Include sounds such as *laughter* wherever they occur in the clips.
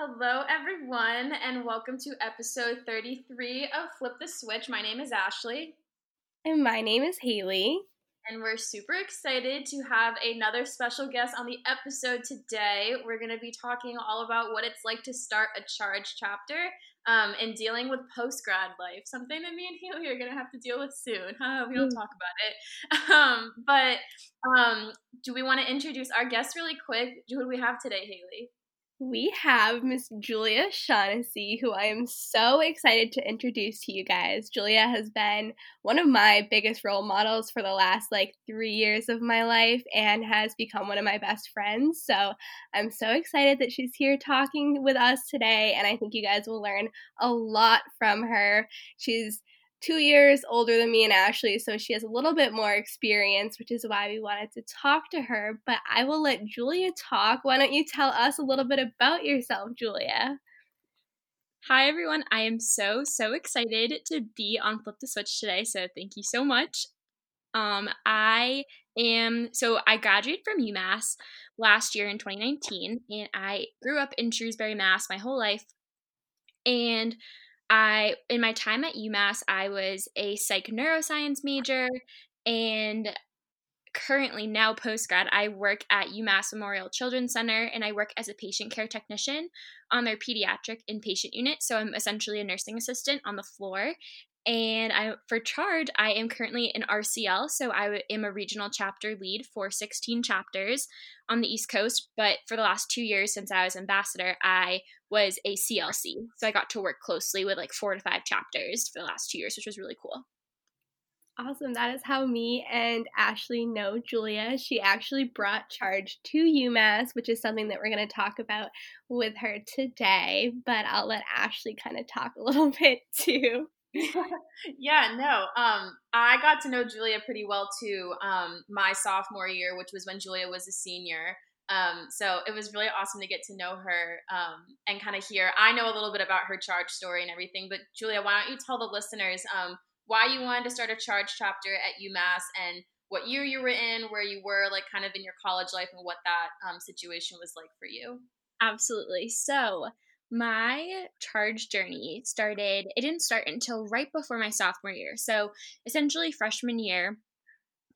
Hello, everyone, and welcome to episode 33 of Flip the Switch. My name is Ashley. And my name is Haley. And we're super excited to have another special guest on the episode today. We're going to be talking all about what it's like to start a CHAARG chapter um, and dealing with post grad life, something that me and Haley are going to have to deal with soon. Huh? We don't mm. talk about it. *laughs* Um, but um, do we want to introduce our guest really quick? Who do we have today, Haley? We have Miss Julia Shaughnessy, who I am so excited to introduce to you guys. Julia has been one of my biggest role models for the last like three years of my life and has become one of my best friends. So I'm so excited that she's here talking with us today, and I think you guys will learn a lot from her. She's two years older than me and Ashley, so she has a little bit more experience, which is why we wanted to talk to her. But I will let Julia talk. Why don't you tell us a little bit about yourself, Julia? Hi, everyone. I am so, so excited to be on Flip the Switch today. So, thank you so much. Um, I am, so I graduated from UMass last year in 2019, and I grew up in Shrewsbury, Mass my whole life. And I in my time at UMass, I was a psych neuroscience major and currently now post grad I work at UMass Memorial Children's Center and I work as a patient care technician on their pediatric inpatient unit. So I'm essentially a nursing assistant on the floor and I for CHAARG I am currently an RCL, so I am a regional chapter lead for 16 chapters on the East Coast. But for the last two years since I was ambassador, I was a CLC, so I got to work closely with like four to five chapters for the last two years, which was really cool. Awesome. That is how me and Ashley know Julia. She actually brought CHAARG to UMass, which is something that we're going to talk about with her today. But I'll let Ashley kind of talk a *laughs* little bit too. *laughs* yeah, no. Um, I got to know Julia pretty well too. Um, my sophomore year, which was when Julia was a senior. Um, so it was really awesome to get to know her um, and kind of hear. I know a little bit about her CHAARG story and everything, but Julia, why don't you tell the listeners um, why you wanted to start a CHAARG chapter at UMass and what year you were in, where you were, like kind of in your college life, and what that um, situation was like for you? Absolutely. So my CHAARG journey started, it didn't start until right before my sophomore year. So essentially, freshman year,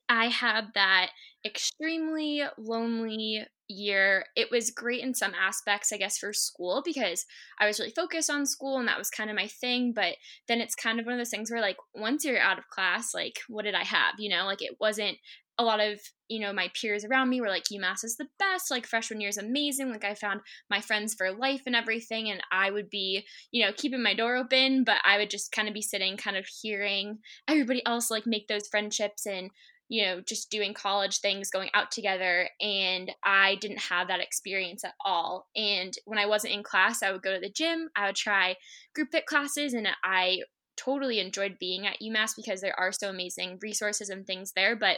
I had that extremely lonely year. It was great in some aspects, I guess, for school because I was really focused on school and that was kind of my thing. But then it's kind of one of those things where, like, once you're out of class, like, what did I have? You know, like, it wasn't a lot of you know my peers around me were like umass is the best like freshman year is amazing like i found my friends for life and everything and i would be you know keeping my door open but i would just kind of be sitting kind of hearing everybody else like make those friendships and you know just doing college things going out together and i didn't have that experience at all. And when i wasn't in class i would go to the gym i would try group fit classes and i totally enjoyed being at umass because there are so amazing resources and things there but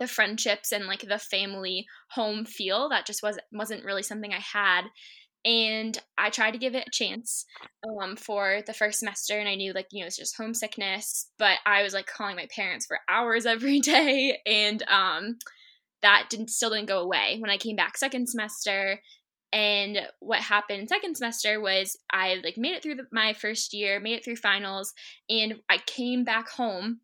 the friendships and like the family home feel that just wasn't wasn't really something I had and I tried to give it a chance um, for the first semester, and I knew like you know it's just homesickness, but I was like calling my parents for hours *laughs* every day, and um, that didn't still didn't go away when I came back second semester. And what happened second semester was I like made it through the, my first year, made it through finals, and I came back home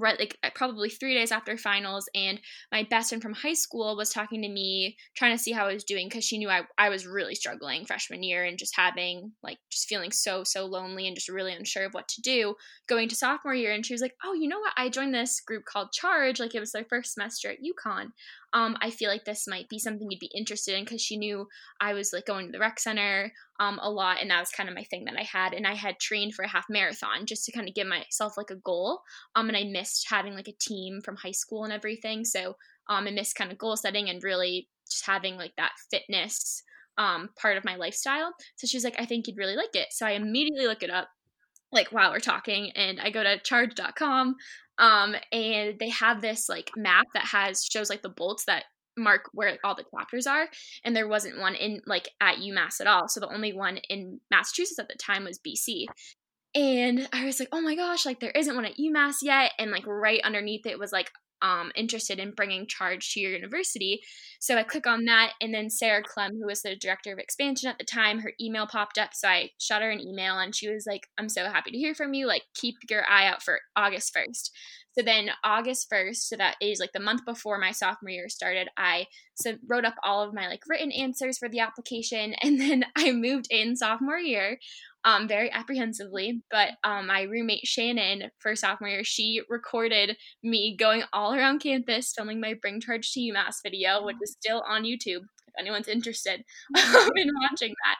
right like uh, probably three days after finals and my best friend from high school was talking to me trying to see how i was doing because she knew I, I was really struggling freshman year and just having like just feeling so so lonely and just really unsure of what to do going to sophomore year and she was like oh you know what? I joined this group called CHAARG like it was their first semester at UConn um, I feel like this might be something you'd be interested in because she knew I was like going to the rec center um, a lot, and that was kind of my thing that I had. And I had trained for a half marathon just to kind of give myself like a goal. Um, and I missed having like a team from high school and everything, so um, I missed kind of goal setting and really just having like that fitness um part of my lifestyle. So she's like, I think you'd really like it. So I immediately look it up like while we're talking and i go to chaarg.com um and they have this like map that has shows like the bolts that mark where all the chapters are and there wasn't one in like at umass at all. So the only one in massachusetts at the time was bc and i was like oh my gosh like there isn't one at umass yet. And like right underneath it was like um, interested in bringing CHAARG to your university. So I click on that, and then Sarah Clem, who was the director of expansion at the time, her email popped up. So I shot her an email, and she was like, "I'm so happy to hear from you. Like, keep your eye out for August 1st." So then August 1st, so that is like the month before my sophomore year started, I so wrote up all of my like written answers for the application *laughs* and then I moved in sophomore year um, very apprehensively. But um, my roommate Shannon for sophomore year, she recorded me going all around campus filming my Bring CHAARG to UMass video, which is still on YouTube if anyone's interested *laughs* in watching that.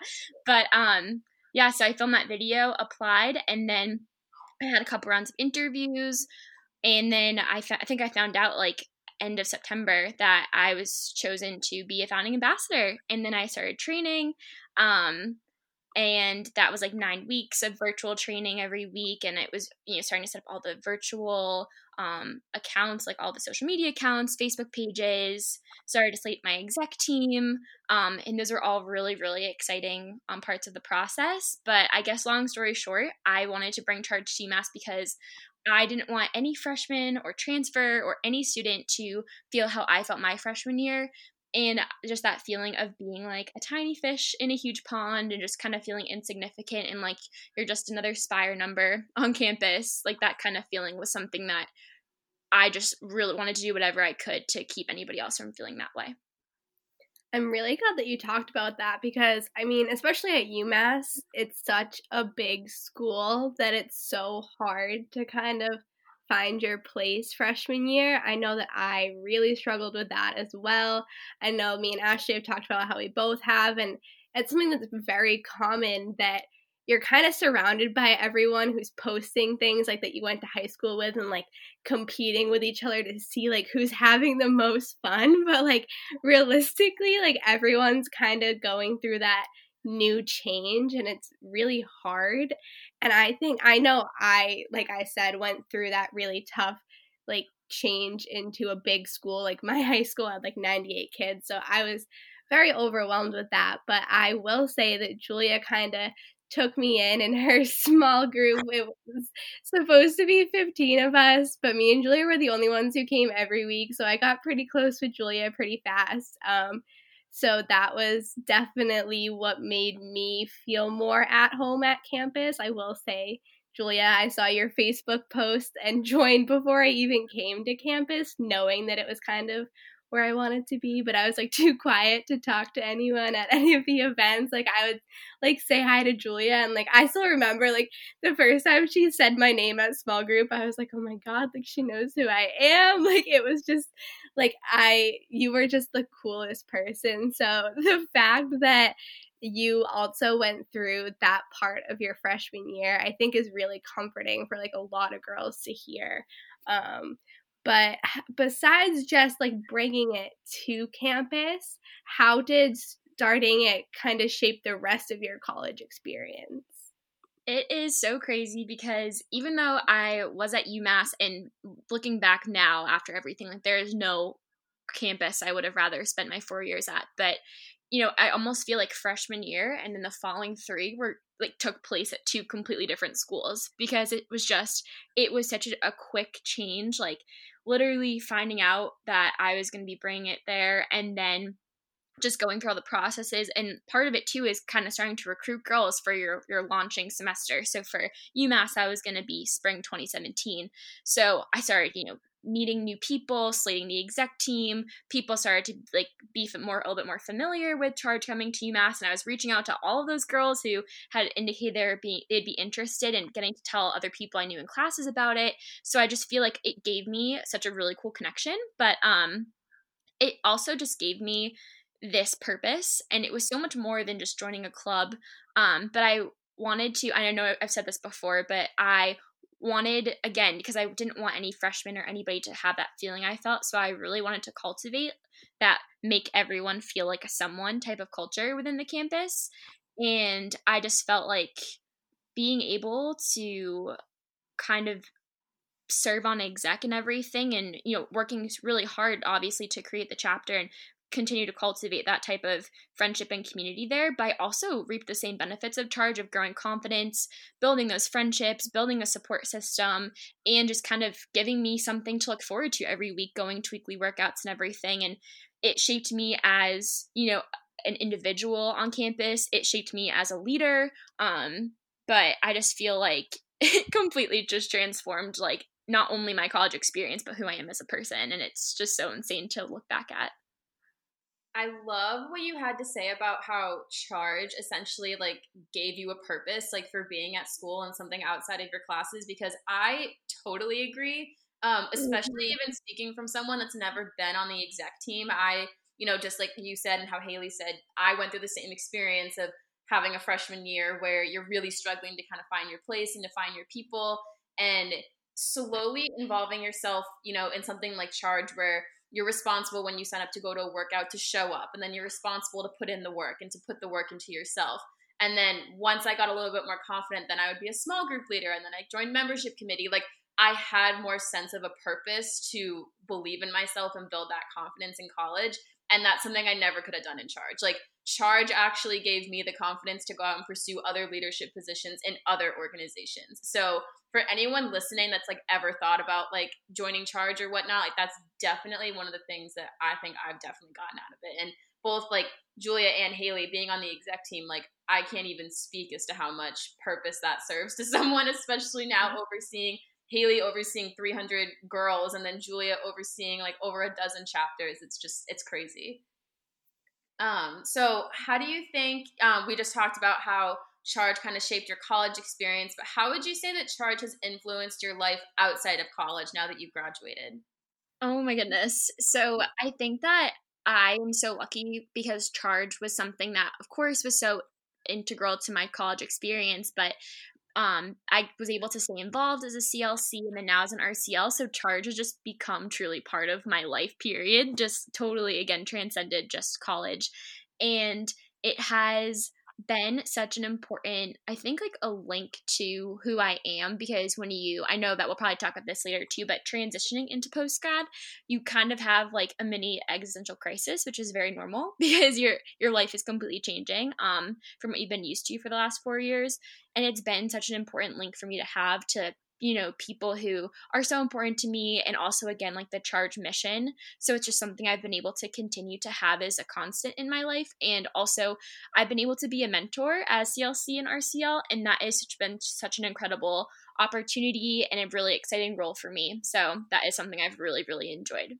But um, yeah, so I filmed that video, applied, and then I had a couple rounds of interviews. And then I, fa- I think I found out like end of September that I was chosen to be a founding ambassador. And then I started training. Um, and that was like nine weeks of virtual training every week and it was you know starting to set up all the virtual um, accounts like all the social media accounts facebook pages started to slate my exec team um, and those are all really really exciting um, parts of the process but i guess long story short i wanted to bring CHAARG to mass because I didn't want any freshman or transfer or any student to feel how I felt my freshman year, and just that feeling of being like a tiny fish in a huge pond and just kind of feeling insignificant and like you're just another spire number *laughs* on campus like that kind of feeling was something that i just really wanted to do whatever i could to keep anybody else from feeling that way. I'm really glad that you talked about that because i mean especially at umass it's such a big school that it's so hard to kind of find your place freshman year. I know that I really struggled with that as well. I know me and Ashley have talked about how we both have, and it's something that's very common that you're kind of surrounded by everyone who's posting things like that you went to high school with and like competing with each other to see like who's having the most fun *laughs* but like realistically like everyone's kind of going through that new change and it's really hard. And I think I know I like I said went through that really tough like change into a big school. Like my *laughs* high school had like 98 kids, so I was very overwhelmed with that, but I will say that Julia kind of took me in in *laughs* her small group. It was supposed to be 15 of us, but me and Julia were the only ones who came every week. So I got pretty close with Julia pretty fast. Um, so that was definitely what made me feel more at home at campus. I will say, Julia, I saw your Facebook post and *laughs* joined before I even came to campus, knowing that it was kind of where I wanted to be, but I was like *laughs* too quiet to talk to anyone at any of the events. Like I would like say hi to Julia and like I still remember like the first time she said my name at small group, I was like, "Oh my god, like she knows who I am." *laughs* Like it was just like I you were just the coolest person. So *laughs* the fact that you also went through that part of your freshman year, I think is really comforting for like a lot of girls to hear. Um, but besides just like bringing it to campus, how did starting it kind of shape the rest of your college experience? It is so crazy because even though I was at UMass and looking back now after everything, like there is no campus I would have rather spent my four years at. But, you know, I almost feel like freshman year and then the following three were like took place at two completely different schools because it was just it was such a, a quick change. Like literally finding out that I was going to be bringing it there and then just going through all the processes and part of it too is kind of starting to recruit girls for your your launching semester so for umass i was going to be spring 2017 so i started you know meeting new people, slating the exec team. People started to like be more a little bit more familiar with CHAARG coming to UMass, and I was reaching out to all of those girls who had indicated they're being they'd be interested in getting to tell other people I knew in classes about it. So I just feel like it gave me such a really cool connection, but um, it also just gave me this purpose, and it was so much more than just joining a club. Um, but I wanted to. I know I've said this before, but I wanted again because I didn't want any freshmen or anybody to have that feeling I felt. So I really wanted to cultivate that make everyone feel like a someone type of culture within the campus. And I just felt like being able to kind of serve on exec and everything and you know working really hard obviously to create the chapter and continue to cultivate that type of friendship and community there, but I also reap the same benefits of CHAARG of growing confidence, building those friendships, building a support system, and just kind of giving me something to look forward to every week, going to weekly workouts and everything. And it shaped me as, you know, an individual on campus. It shaped me as a leader. Um, but I just feel like it *laughs* completely just transformed like not only my college experience, but who I am as a person. And it's just so insane to look back at. I love what you had to say about how CHAARG essentially like gave you a purpose like for being at school and something outside of your classes because I totally agree. Um, especially mm-hmm. even speaking from someone that's never been on the exec team. I, you know, just like you said and how Haley said, I went through the same experience of having a freshman year where you're really struggling to kind of find your place and to find your people and slowly involving yourself, you know, in something like CHAARG where you're responsible when you sign up to go to a workout to show up and then you're responsible to put in the work and to put the work into yourself. And then once i got a little bit more confident then i would be a small group leader and then i joined membership committee. Like i had more sense of a purpose to believe in myself and build that confidence in college and that's something i never could have done in CHAARG. Like CHAARG actually gave me the confidence to go out and pursue other leadership positions in other organizations so for anyone listening that's like ever thought about like joining CHAARG or whatnot, like that's definitely one of the things that I think I've definitely gotten out of it. And both like Julia and Haley being on the exec team, like I can't even speak as to how much purpose that serves *laughs* to someone, especially now mm-hmm. overseeing Haley overseeing 300 girls and then Julia overseeing like over a dozen chapters. It's just, it's crazy. Um, so how do you think, um, we just talked about how CHAARG kind of shaped your college experience, but how would you say that CHAARG has influenced your life outside of college now that you've graduated? Oh my goodness. So I think that I am so lucky because CHAARG was something that, of course, was so integral to my college experience, but um, I was able to stay involved as a CLC and then now as an RCL. So CHAARG has just become truly part of my life, period. Just totally, again, transcended just college. And it has been such an important i think like a link to who i am because when you i know that we'll probably talk about this later too but transitioning into post grad you kind of have like a mini existential crisis which is very normal *laughs* because your your life is completely changing um from what you've been used to for the last four years. And it's been such an important link for me to have to you know people who are so important to me and also again like the CHAARG mission. So it's just something i've been able to continue to have as a constant in my life. And also i've been able to be a mentor as clc and rcl and that has been such an incredible opportunity and a really exciting role for me. So that is something i've really really enjoyed.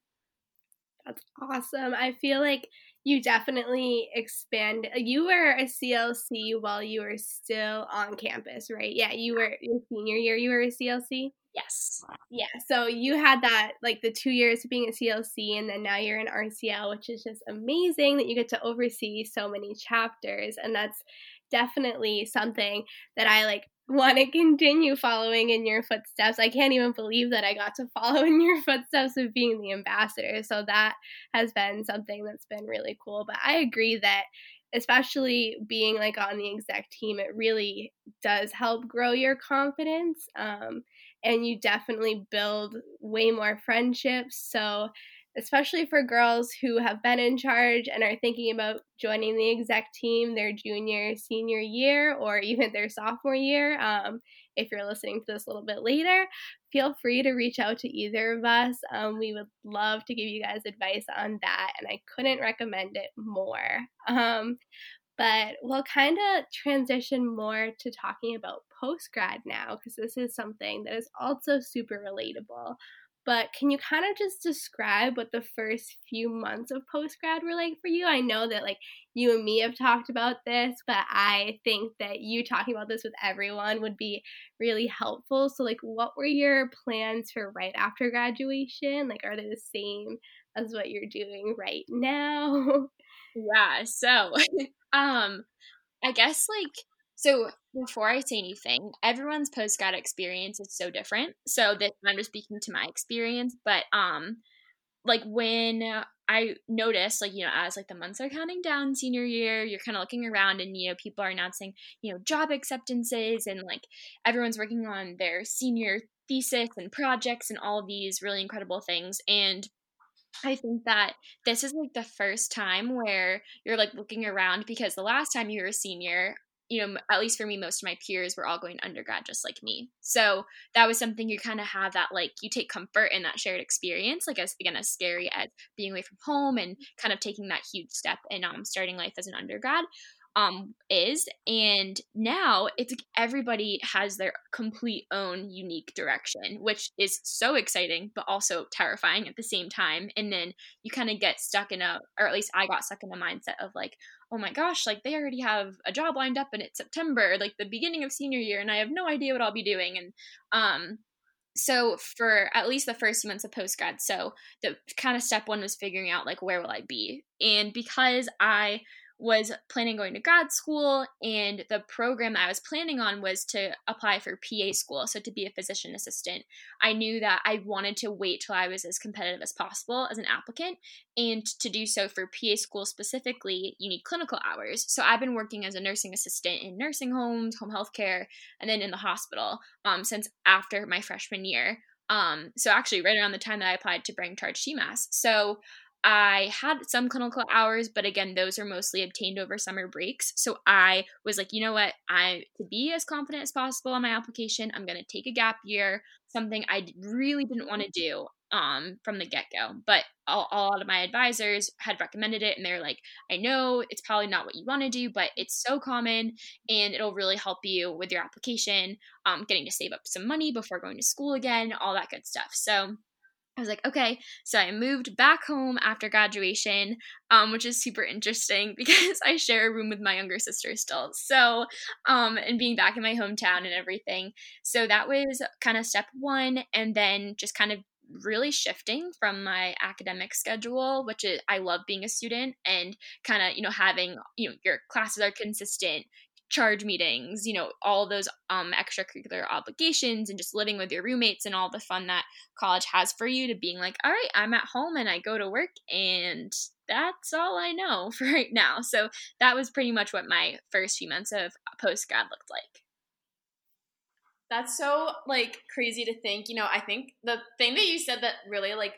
That's awesome. I feel like you definitely expand. You were a CLC while you were still on campus, right? Yeah, you were your senior year. You were a CLC. Yes. Yeah. So you had that like the two years of being a CLC, and then now you're an RCL, which is just amazing that you get to oversee so many chapters, and that's definitely something that I like want to continue following in your footsteps. I can't even believe that I got to follow in your footsteps of being the ambassador. So that has been something that's been really cool. But I agree that especially being like on the exec team, it really does help grow your confidence. Um, and you definitely build way more friendships. So especially for girls who have been in CHAARG and are thinking about joining the exec team their junior, senior year, or even their sophomore year. Um, if you're listening to this a little bit later, feel free to reach out to either of us. Um, we would love to give you guys advice on that, and I couldn't recommend it more. Um, but we'll kind of transition more to talking about post grad now because this is something that is also super relatable. But can you kind of just describe what the first few months of post grad were like for you? I know that like you and me have talked about this, but I think that you talking about this with everyone would be really helpful. So like what were your plans for right after graduation? Like are they the same as what you're doing right *laughs* now? Yeah, so *laughs* um I guess like so before I say anything, everyone's post grad experience is so different. So that I'm just speaking to my experience, but um, like when I noticed, like you know, as like the months are counting down senior year, you're kind of looking around, and you know, people are announcing you know job acceptances, and like everyone's working on their senior thesis and projects and all these really incredible things, and I think that this is like the first time where you're like looking around because the last time you were a senior, you know, at least for me, most of my peers were all going undergrad just like me. So that was something you kind of have that like you take comfort in that shared experience, like as again as scary as being away from home and kind of taking that huge step in um starting life as an undergrad um is and now it's like everybody has their complete own unique direction which is so exciting but also terrifying at the same time and then you kind of get stuck in a or at least I got stuck in a mindset of like oh my gosh like they already have a job lined up and it's September like the beginning of senior year and I have no idea what I'll be doing and um so for at least the first few months of post grad so the kind of step one was figuring out like where will i be and because i was planning going to grad school and the program I was planning on was to apply for PA school so to be a physician assistant. I knew that I wanted to wait till I was as competitive as possible as an applicant and to do so for PA school specifically you need clinical hours. So I've been working as a nursing assistant in nursing homes home health care and then in the hospital um, since after my freshman year. Um, so actually right around the time that I applied to bring CHAARG TMAS so I had some clinical hours, but again, those are mostly obtained over summer breaks. So I was like, you know what? I to be as confident as possible on my application, I'm going to take a gap year, something I really didn't want to do um, from the get go. But a, lot of my advisors had recommended it, and they're like, I know it's probably not what you want to do, but it's so common, and it'll really help you with your application, um, getting to save up some money before going to school again, all that good stuff. So I was like, okay. So I moved back home after graduation, um, which is super interesting *laughs* because I share a room with my younger sister still. So, um, and being back in my hometown and everything. So that was kind of step one. And then just kind of really shifting from my academic schedule which is i love being a student and kind of you know having you know your classes are consistent CHAARG meetings, you know, all those um, extracurricular obligations and just living with your roommates and all the fun that college has for you to being like, all right, I'm at home and I go to work and that's all I know *laughs* for right now. So that was pretty much what my first few months of post grad looked like. That's so like crazy to think. You know, I think the thing that you said that really like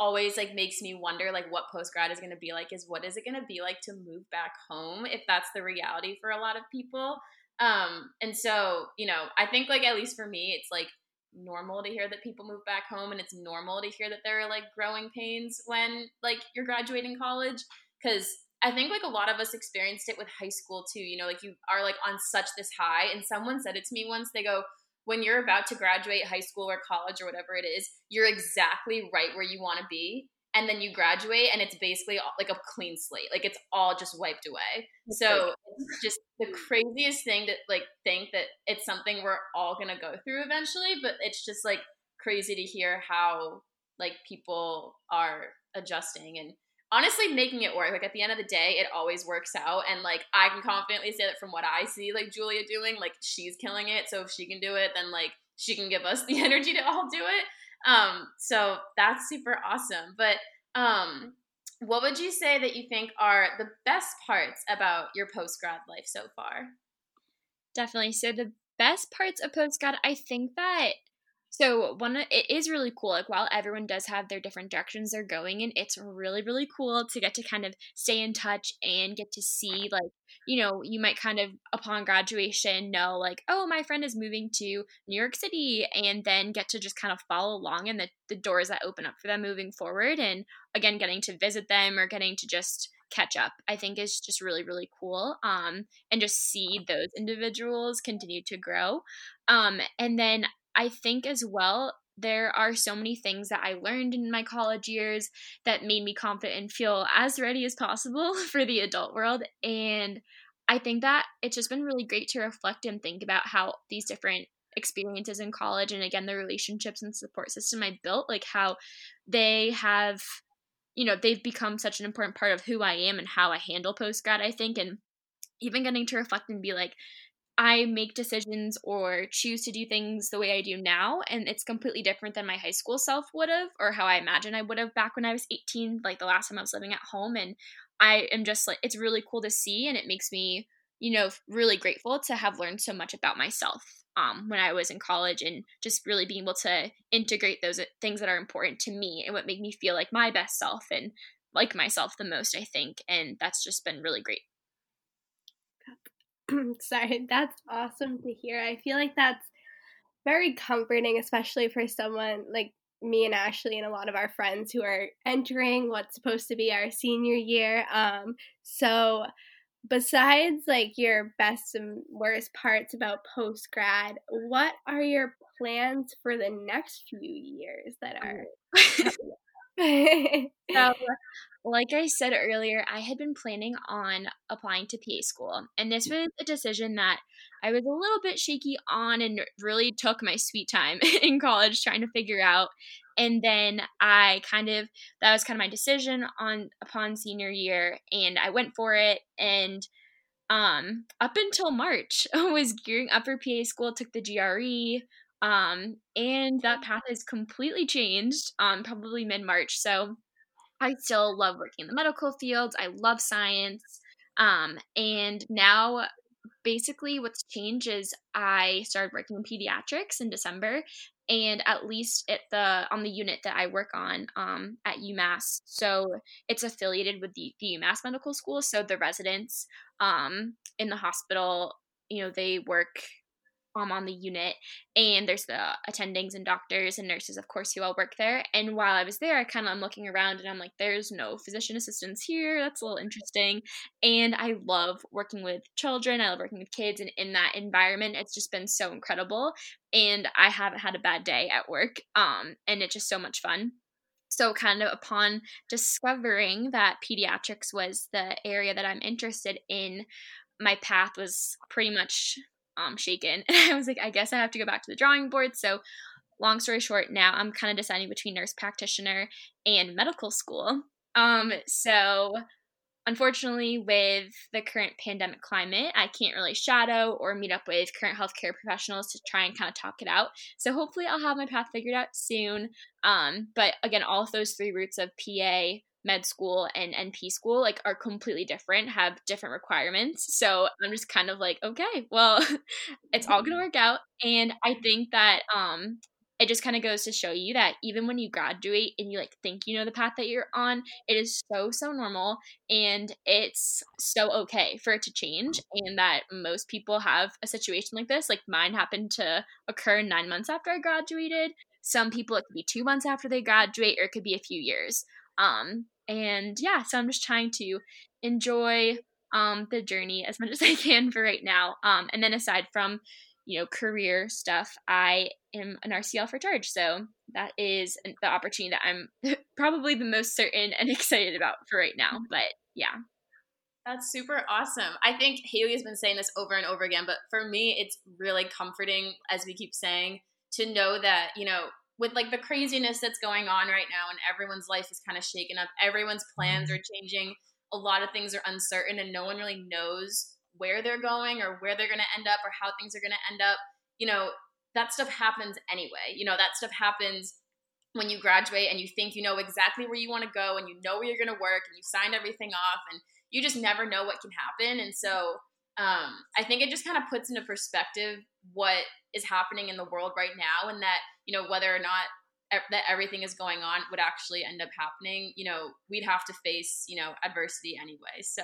always like makes me wonder like what post grad is going to be like is what is it going to be like to move back home if that's the reality for a lot of people. Um and so you know i think like at least for me it's like normal to hear that people move back home and it's normal to hear that there are like growing pains when like you're graduating college. Because i think like a lot of us experienced it with high school too you know like you are like on such this high and someone said it to me once they go when you're about to graduate high school or college or whatever it is, you're exactly right where you want to be. And then you graduate and it's basically like a clean slate. Like it's all just wiped away. So it's just the craziest thing to like think that it's something we're all going to go through eventually. But it's just like crazy to hear how like people are adjusting and honestly making it work. Like at the end of the day, it always works out. And like I can confidently say that from what I see like Julia doing, like she's killing it. So if she can do it, then like she can give us *laughs* the energy to all do it. Um, so that's super awesome. But um what would you say that you think are the best parts about your post grad life so far? Definitely. So the best parts of post grad, I think that so one it is really cool. Like while everyone does have their different directions they're going in, it's really really cool to get to kind of stay in touch and get to see like you know you might kind of upon graduation know like oh my friend is moving to New York City and then get to just kind of follow along and the the doors that open up for them moving forward and again getting to visit them or getting to just catch up i think is just really really cool um, and just see those individuals continue to grow um, and then I think as well, there are so many things that I learned in my college years that made me confident and feel as ready as possible *laughs* for the adult world. And I think that it's just been really great to reflect and think about how these different experiences in college and again the relationships and support system I built, like how they have, you know, they've become such an important part of who I am and how I handle post grad, I think. And even getting to reflect and be like, I make decisions or choose to do things the way I do now. And it's completely different than my high school self would have, or how I imagine I would have back when I was 18, like the last time I was living at home. And I am just like, it's really cool to see. And it makes me you know, really grateful to have learned so much about myself um, when I was in college and just really being able to integrate those uh, things that are important to me and what make me feel like my best self and like myself the most, I think. And that's just been really great. *clears throat* Sorry, that's awesome to hear. I feel like that's very comforting, especially for someone like me and Ashley and a lot of our friends who are entering what's supposed to be our senior year. Um, so besides like your best and worst parts about post grad, what are your plans for the next few years that are *laughs* *laughs* so like I said earlier, I had been planning on applying to PA school, and this was a decision that I was a little bit shaky on and really took my sweet time *laughs* in college trying to figure out. And then I kind of that was kind of my decision on upon senior year, and I went for it. And um, up until March, *laughs* I was gearing up for PA school, took the GRE, um, and that path has completely changed. Um, probably mid March, so I still love working in the medical field. I love science. Um, and now basically what's changed is I started working in pediatrics in December and at least at the on the unit that I work on um, at UMass. So it's affiliated with the, the UMass Medical School. So the residents um, in the hospital, you know, they work um, on the unit, and there's the attendings and doctors and nurses, of course, who all work there. And while I was there, I kind of I'm looking around and I'm like, there's no physician assistants here. That's a little interesting. And I love working with children. I love working with kids, and in that environment, it's just been so incredible. And I haven't had a bad day at work. Um, and it's just so much fun. So, kind of upon discovering that pediatrics was the area that I'm interested in, my path was pretty much um, shaken. *laughs* And I was like, I guess I have to go back to the drawing board. So, long story short, now I'm kind of deciding between nurse practitioner and medical school. Um, so, unfortunately, with the current pandemic climate, I can't really shadow or meet up with current healthcare professionals to try and kind of talk it out. So, hopefully, I'll have my path figured out soon. Um, but again, all of those three routes of PA, med school and NP school like are completely different, have different requirements. So I'm just kind of like, okay, well, *laughs* it's all going to work out and I think that um it just kind of goes to show you that even when you graduate and you like think you know the path that you're on, it is so so normal and it's so okay for it to change and that most people have a situation like this. Like mine happened to occur 9 months after I graduated. Some people it could be 2 months after they graduate or it could be a few years. Um, and yeah, so I'm just trying to enjoy um, the journey as much as I can for right now. Um, and then aside from, you know, career stuff, I am an RCL for CHAARG. So that is the opportunity that I'm *laughs* probably the most certain and *laughs* excited about for right now. But yeah. That's super awesome. I think Haley has been saying this over and over again, but for me, it's really comforting, as we keep saying, to know that, you know, with like the craziness that's going on right now and everyone's life is kind of shaken up everyone's plans are changing a lot of things are uncertain and no one really knows where they're going or where they're going to end up or how things are going to end up you know that stuff happens anyway. You know that stuff happens when you graduate and you think you know exactly where you want to go and you know where you're going to work and you signed everything off and you just never know what can happen. And so um, i think it just kind of puts into perspective what is happening in the world right now and that you know whether or not that everything is going on would actually end up happening you know we'd have to face you know adversity anyway. So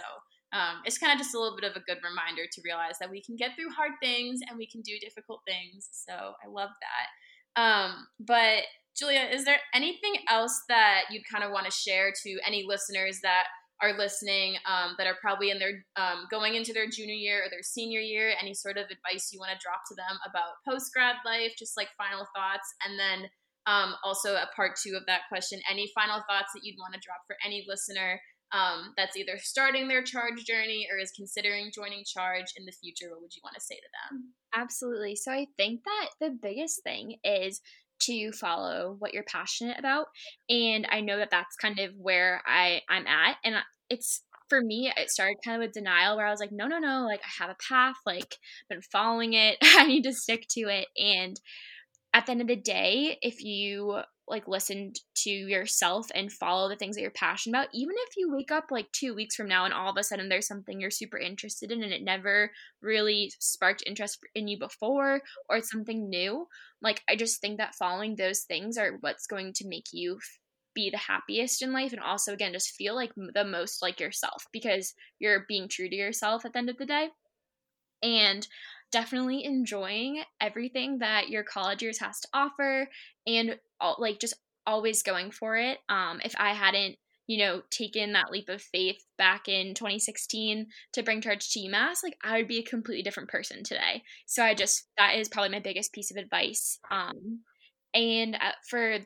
um, it's kind of just a little bit of a good reminder to realize that we can get through hard things and we can do difficult things. So i love that. Um, but julia is there anything else that you'd kind of want to share to any listeners that are listening um, that are probably in their um, going into their junior year or their senior year any sort of advice you want to drop to them about post grad life just like final thoughts and then um, also a part two of that question any final thoughts that you'd want to drop for any listener um, that's either starting their CHAARG journey or is considering joining CHAARG in the future what would you want to say to them? Absolutely. So i think that the biggest thing is to follow what you're passionate about and i know that that's kind of where i i'm at and it's for me it started kind of with denial where i was like no no no like i have a path like been following it *laughs* i need to stick to it and at the end of the day if you like listen to yourself and follow the things that you're passionate about even if you wake up like two weeks from now and all of a sudden there's something you're super interested in and it never really sparked interest in you before or it's something new like i just think that following those things are what's going to make you be the happiest in life and also again just feel like the most like yourself because you're being true to yourself at the end of the day. And definitely enjoying everything that your college years has to offer and all, like just always going for it. Um, if I hadn't, you know, taken that leap of faith back in 2016 to bring CHAARG to UMass, like I would be a completely different person today. So I just that is probably my biggest piece of advice. Um, and uh, for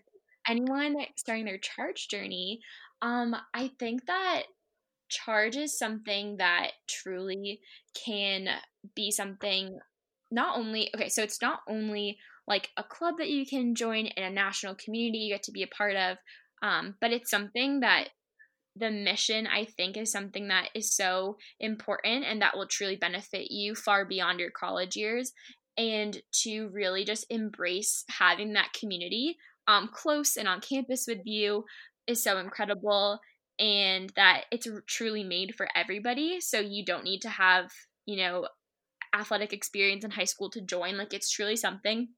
anyone starting their CHAARG journey, um, I think that CHAARG is something that truly can be something not only okay so it's not only like a club that you can join in a national community you get to be a part of um, but it's something that the mission i think is something that is so important and that will truly benefit you far beyond your college years and to really just embrace having that community um, close and on campus with you is so incredible and that it's truly made for everybody so you don't need to have you know athletic experience in high school to join. Like it's truly something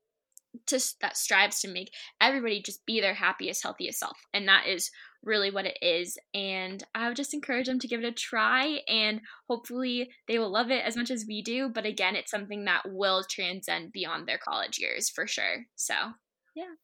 to that strives to make everybody just be their happiest, healthiest self. And that is really what it is. And I would just encourage them to give it a try and hopefully they will love it as much as we do. But again, it's something that will transcend beyond their college years for sure. So, yeah.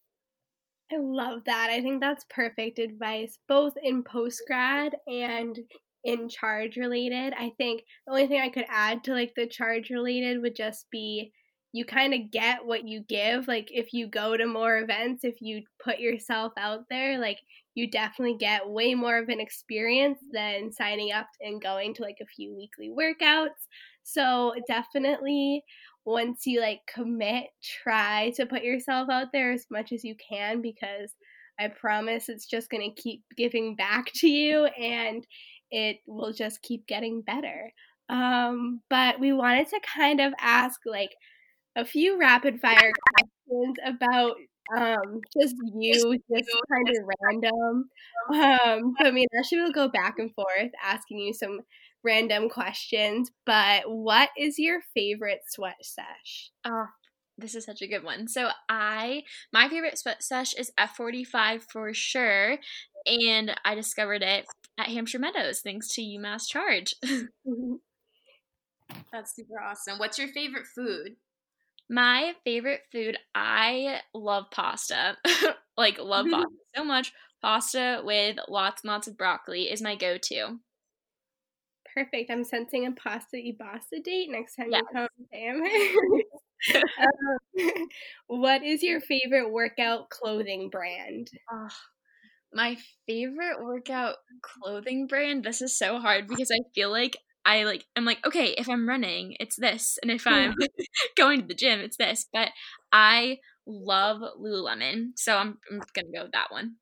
I love that. I think that's perfect advice, both in post grad and in CHAARG related. I think the only thing I could add to like the CHAARG related would just be you kind of get what you give. Like if you go to more events, if you put yourself out there, like you definitely get way more of an experience than signing up and going to like a few weekly workouts. So definitely once you like commit, try to put yourself out there as much as you can because I promise it's just going to keep giving back to you and it will just keep getting better. Um, but we wanted to kind of ask like a few rapid fire questions about um, just you, just kind of random. Um, so *laughs* I mean, actually, we'll go back and forth asking you some random questions. But what is your favorite sweat sesh? Oh, this is such a good one. So I my favorite sweat sesh is F45 for sure, and I discovered it at Hampshire Meadows thanks to UMass CHAARG. *laughs* That's super awesome. What's your favorite food? My favorite food, I love pasta. *laughs* like love pasta so much. Pasta with lots and lots of broccoli is my go-to. Perfect. I'm sensing a pasta e pasta date next time yes. you come. *laughs* um, *laughs* what is your favorite workout clothing brand? Oh, my favorite workout clothing brand. This is so hard because I feel like I like I'm like okay, if I'm running, it's this, and if I'm *laughs* going to the gym, it's this. But I love Lululemon, so I'm I'm gonna go with that one.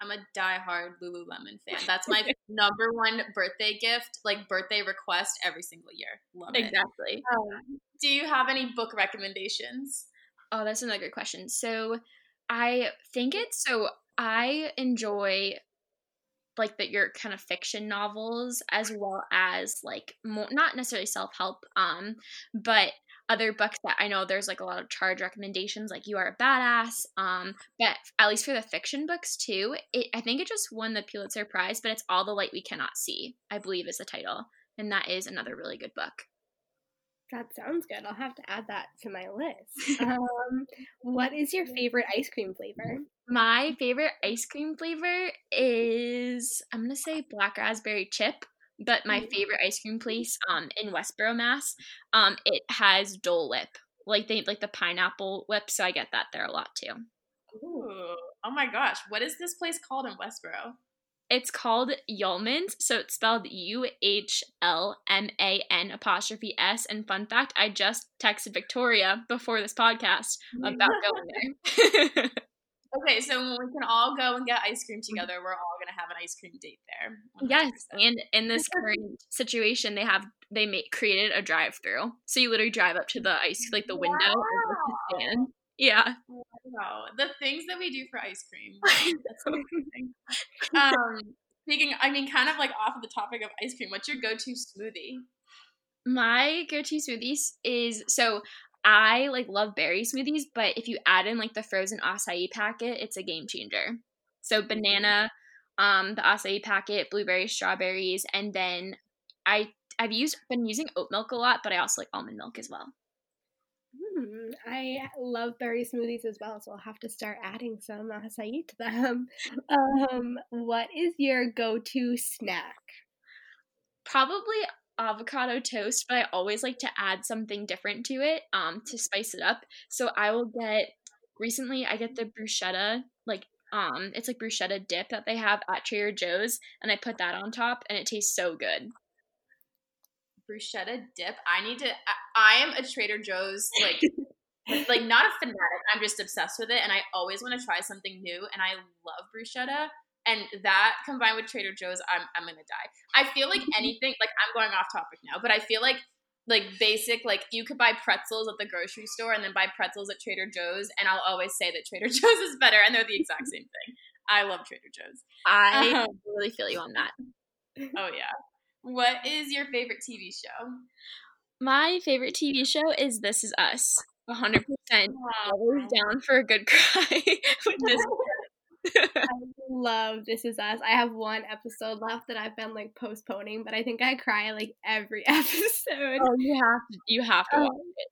I'm a die-hard Lululemon fan. That's my *laughs* number one birthday gift, like birthday request every single year. Love it. Exactly. Um, do you have any book recommendations? Oh, that's another good question. So I think it's so I enjoy like that your kind of fiction novels as well as like more not necessarily self-help um but other books that I know there's like a lot of CHAARG recommendations like you are a badass um but at least for the fiction books too it, I think it just won the Pulitzer Prize but it's all the light we cannot see I believe is the title and that is another really good book that sounds good. I'll have to add that to my list. *laughs* Um, what is your favorite ice cream flavor? My favorite ice cream flavor is I'm gonna say black raspberry chip. But my favorite ice cream place um in Westboro, Mass, um it has Dole Whip, like they like the pineapple whip. So I get that there a lot too. Ooh. Oh my gosh, what is this place called in Westboro? It's called Uhlman's, so it's spelled U H L M A N apostrophe S. And fun fact, I just texted Victoria before this podcast *laughs* about going there. *laughs* okay, so when we can all go and get ice cream together, we're all gonna have an ice cream date there. 100%. Yes, and in this current situation, they have they made created a drive through, so you literally drive up to the ice like the window wow. and. Yeah. Know the things that we do for ice cream. *laughs* Um, speaking, I mean, kind of like off of the topic of ice cream. What's your go-to smoothie? My go-to smoothies is so I like love berry smoothies, but if you add in like the frozen acai packet, it's a game changer. So banana, um, the acai packet, blueberries, strawberries, and then I I've used been using oat milk a lot, but I also like almond milk as well. Mm, I love berry smoothies as well, so I'll have to start adding some acai to them. *laughs* Um, what is your go-to snack? Probably avocado toast, but I always like to add something different to it um to spice it up. So I will get recently I get the bruschetta like um it's like bruschetta dip that they have at Trader Joe's and I put that on top and it tastes so good. Bruschetta dip. I need to I, I am a Trader Joe's like *laughs* like not a fanatic. I'm just obsessed with it and I always want to try something new and I love bruschetta and that combined with Trader Joe's, I'm I'm gonna die. I feel like mm-hmm. anything like I'm going off topic now, but I feel like like basic like you could buy pretzels at the grocery store and then buy pretzels at Trader Joe's, and I'll always say that Trader *laughs* Joe's is better, and they're the exact same thing. I love Trader Joe's. I um, really feel you on that. *laughs* Oh yeah. What is your favorite TV show? My favorite TV show is This Is Us. 100%. Always down for a good cry *laughs* with this *laughs* I love This Is Us. I have one episode left that I've been like postponing, but I think I cry like every *laughs* episode. Oh, you have to, you have to watch um, it.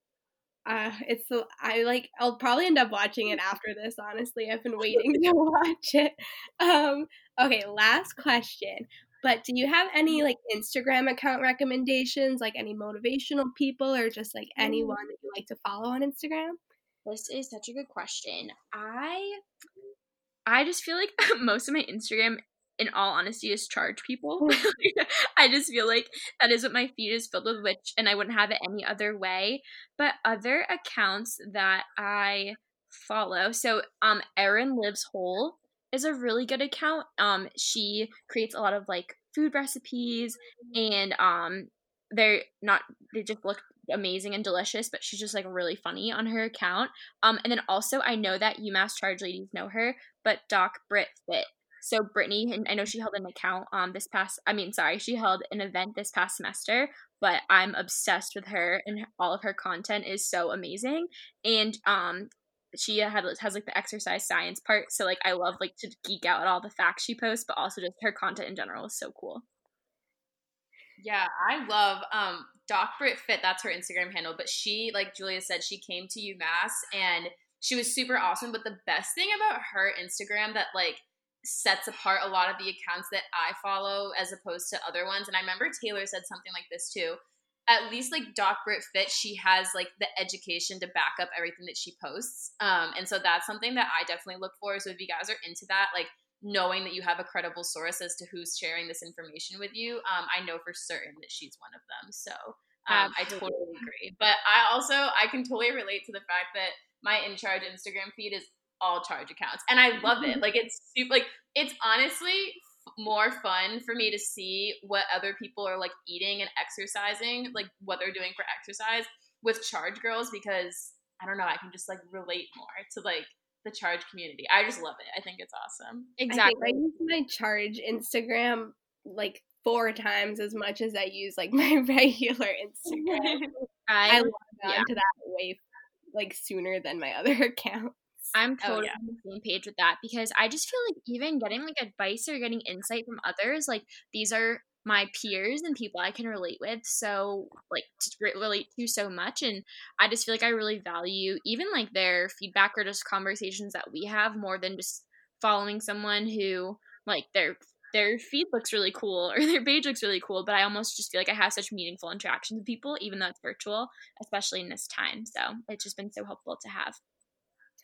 Uh, it's so I like I'll probably end up watching it after this. Honestly, I've been *laughs* waiting to watch it. Um, okay, last question. But do you have any like Instagram account recommendations, like any motivational people, or just like mm. anyone that you like to follow on Instagram? This is such a good question. I I just feel like *laughs* most of my Instagram, in all honesty, is CHAARG people. *laughs* I just feel like that is what my feed is filled with, which, and I wouldn't have it any other way. But other accounts that I follow, so um, Erin Lives Whole is a really good account. Um, she creates a lot of like food recipes and um, they're not they just look amazing and delicious, but she's just like really funny on her account. Um, and then also I know that UMass CHAARG ladies know her, but Doc Brit Fit. So Brittany, and I know she held an account um this past. I mean, sorry, she held an event this past semester. But I'm obsessed with her, and all of her content is so amazing. And um, she had has like the exercise science part. So like I love like to geek out at all the facts she posts, but also just her content in general is so cool. Yeah, I love um Doc Brit Fit, that's her Instagram handle. But she, like Julia said, she came to UMass and she was super awesome. But the best thing about her Instagram that like sets apart a lot of the accounts that I follow as opposed to other ones. And I remember Taylor said something like this too. At least like Doc Brit Fit, she has like the education to back up everything that she posts. Um, and so that's something that I definitely look for. So if you guys are into that, like knowing that you have a credible source as to who's sharing this information with you, um, I know for certain that she's one of them. So um, I totally agree. But I also I can totally relate to the fact that my in CHAARG Instagram feed is all CHAARG accounts, and I love it. Like it's super, like it's honestly more fun for me to see what other people are like eating and exercising, like what they're doing for exercise with CHAARG girls because I don't know, I can just like relate more to like the CHAARG community. I just love it. I think it's awesome. Exactly. I, I use my CHAARG Instagram like four times as much as I use like *laughs* my regular Instagram. *laughs* I, I log on yeah. to that way like sooner than my other *laughs* accounts. I'm oh, totally oh, yeah. on the same page with that because I just feel like even getting like advice or getting insight from others, like these are my peers and people I can relate with so like to relate to so much and I just feel like I really value even like their feedback or just conversations that we have more than just following someone who like their their feed looks really cool *laughs* or their page looks really cool but I almost just feel like I have such meaningful interactions with people even though it's virtual especially in this time so it's just been so helpful to have.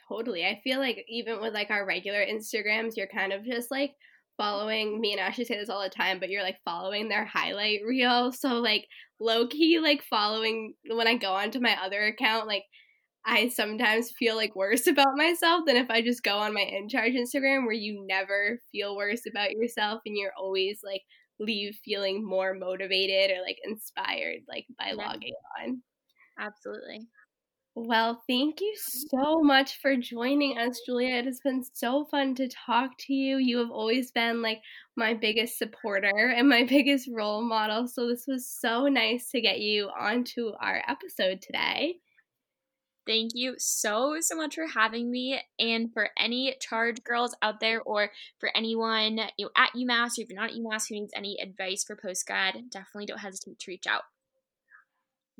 Totally I feel like even with like our regular Instagrams you're kind of just like following me and Ashley say this all the time, but you're like following their highlight reel. So like low key like following when I go onto my other account, like I sometimes feel like worse about myself than if I just go on my in CHAARG Instagram where you never feel worse about yourself and you're always like leave feeling more motivated or like inspired like by logging on. Absolutely. Well, thank you so much for joining us, Julia. It has been so fun to talk to you. You have always been like my biggest supporter and my *laughs* biggest role model. So, this was so nice to get you onto our episode today. Thank you so, so much for having me. And for any CHAARG girls out there, or for anyone you know, at UMass, or if you're not at UMass who needs any advice for post grad, definitely don't hesitate to reach out.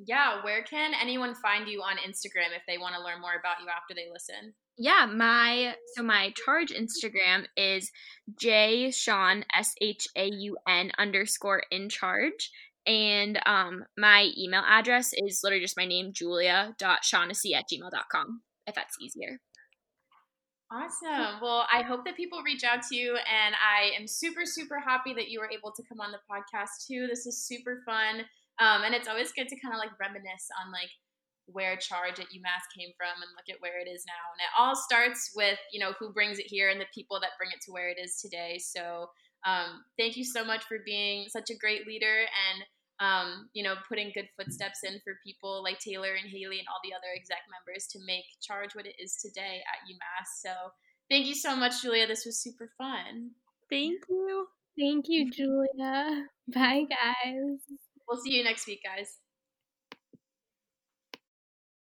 Yeah, where can anyone find you on Instagram if they want to learn more about you after they listen? Yeah, my so my CHAARG Instagram is J Shaun S H A U N underscore in CHAARG. And um my email address is literally just my name, julia julia.shaughnessy at gmail.com, if that's easier. Awesome. Well, I hope that people reach out to you, and I am super, super happy that you were able to come on the podcast too. This is super fun. Um, and it's always good to kind of like reminisce on like where CHAARG at UMass came from and look at where it is now. And it all starts with, you know, who brings it here and the people that bring it to where it is today. So um, thank you so much for being such a great leader and, um, you know, putting good footsteps in for people like Taylor and Haley and all the other exec members to make CHAARG what it is today at UMass. So thank you so much, Julia. This was super fun. Thank you. Thank you, Julia. Bye, guys. We'll see you next week, guys.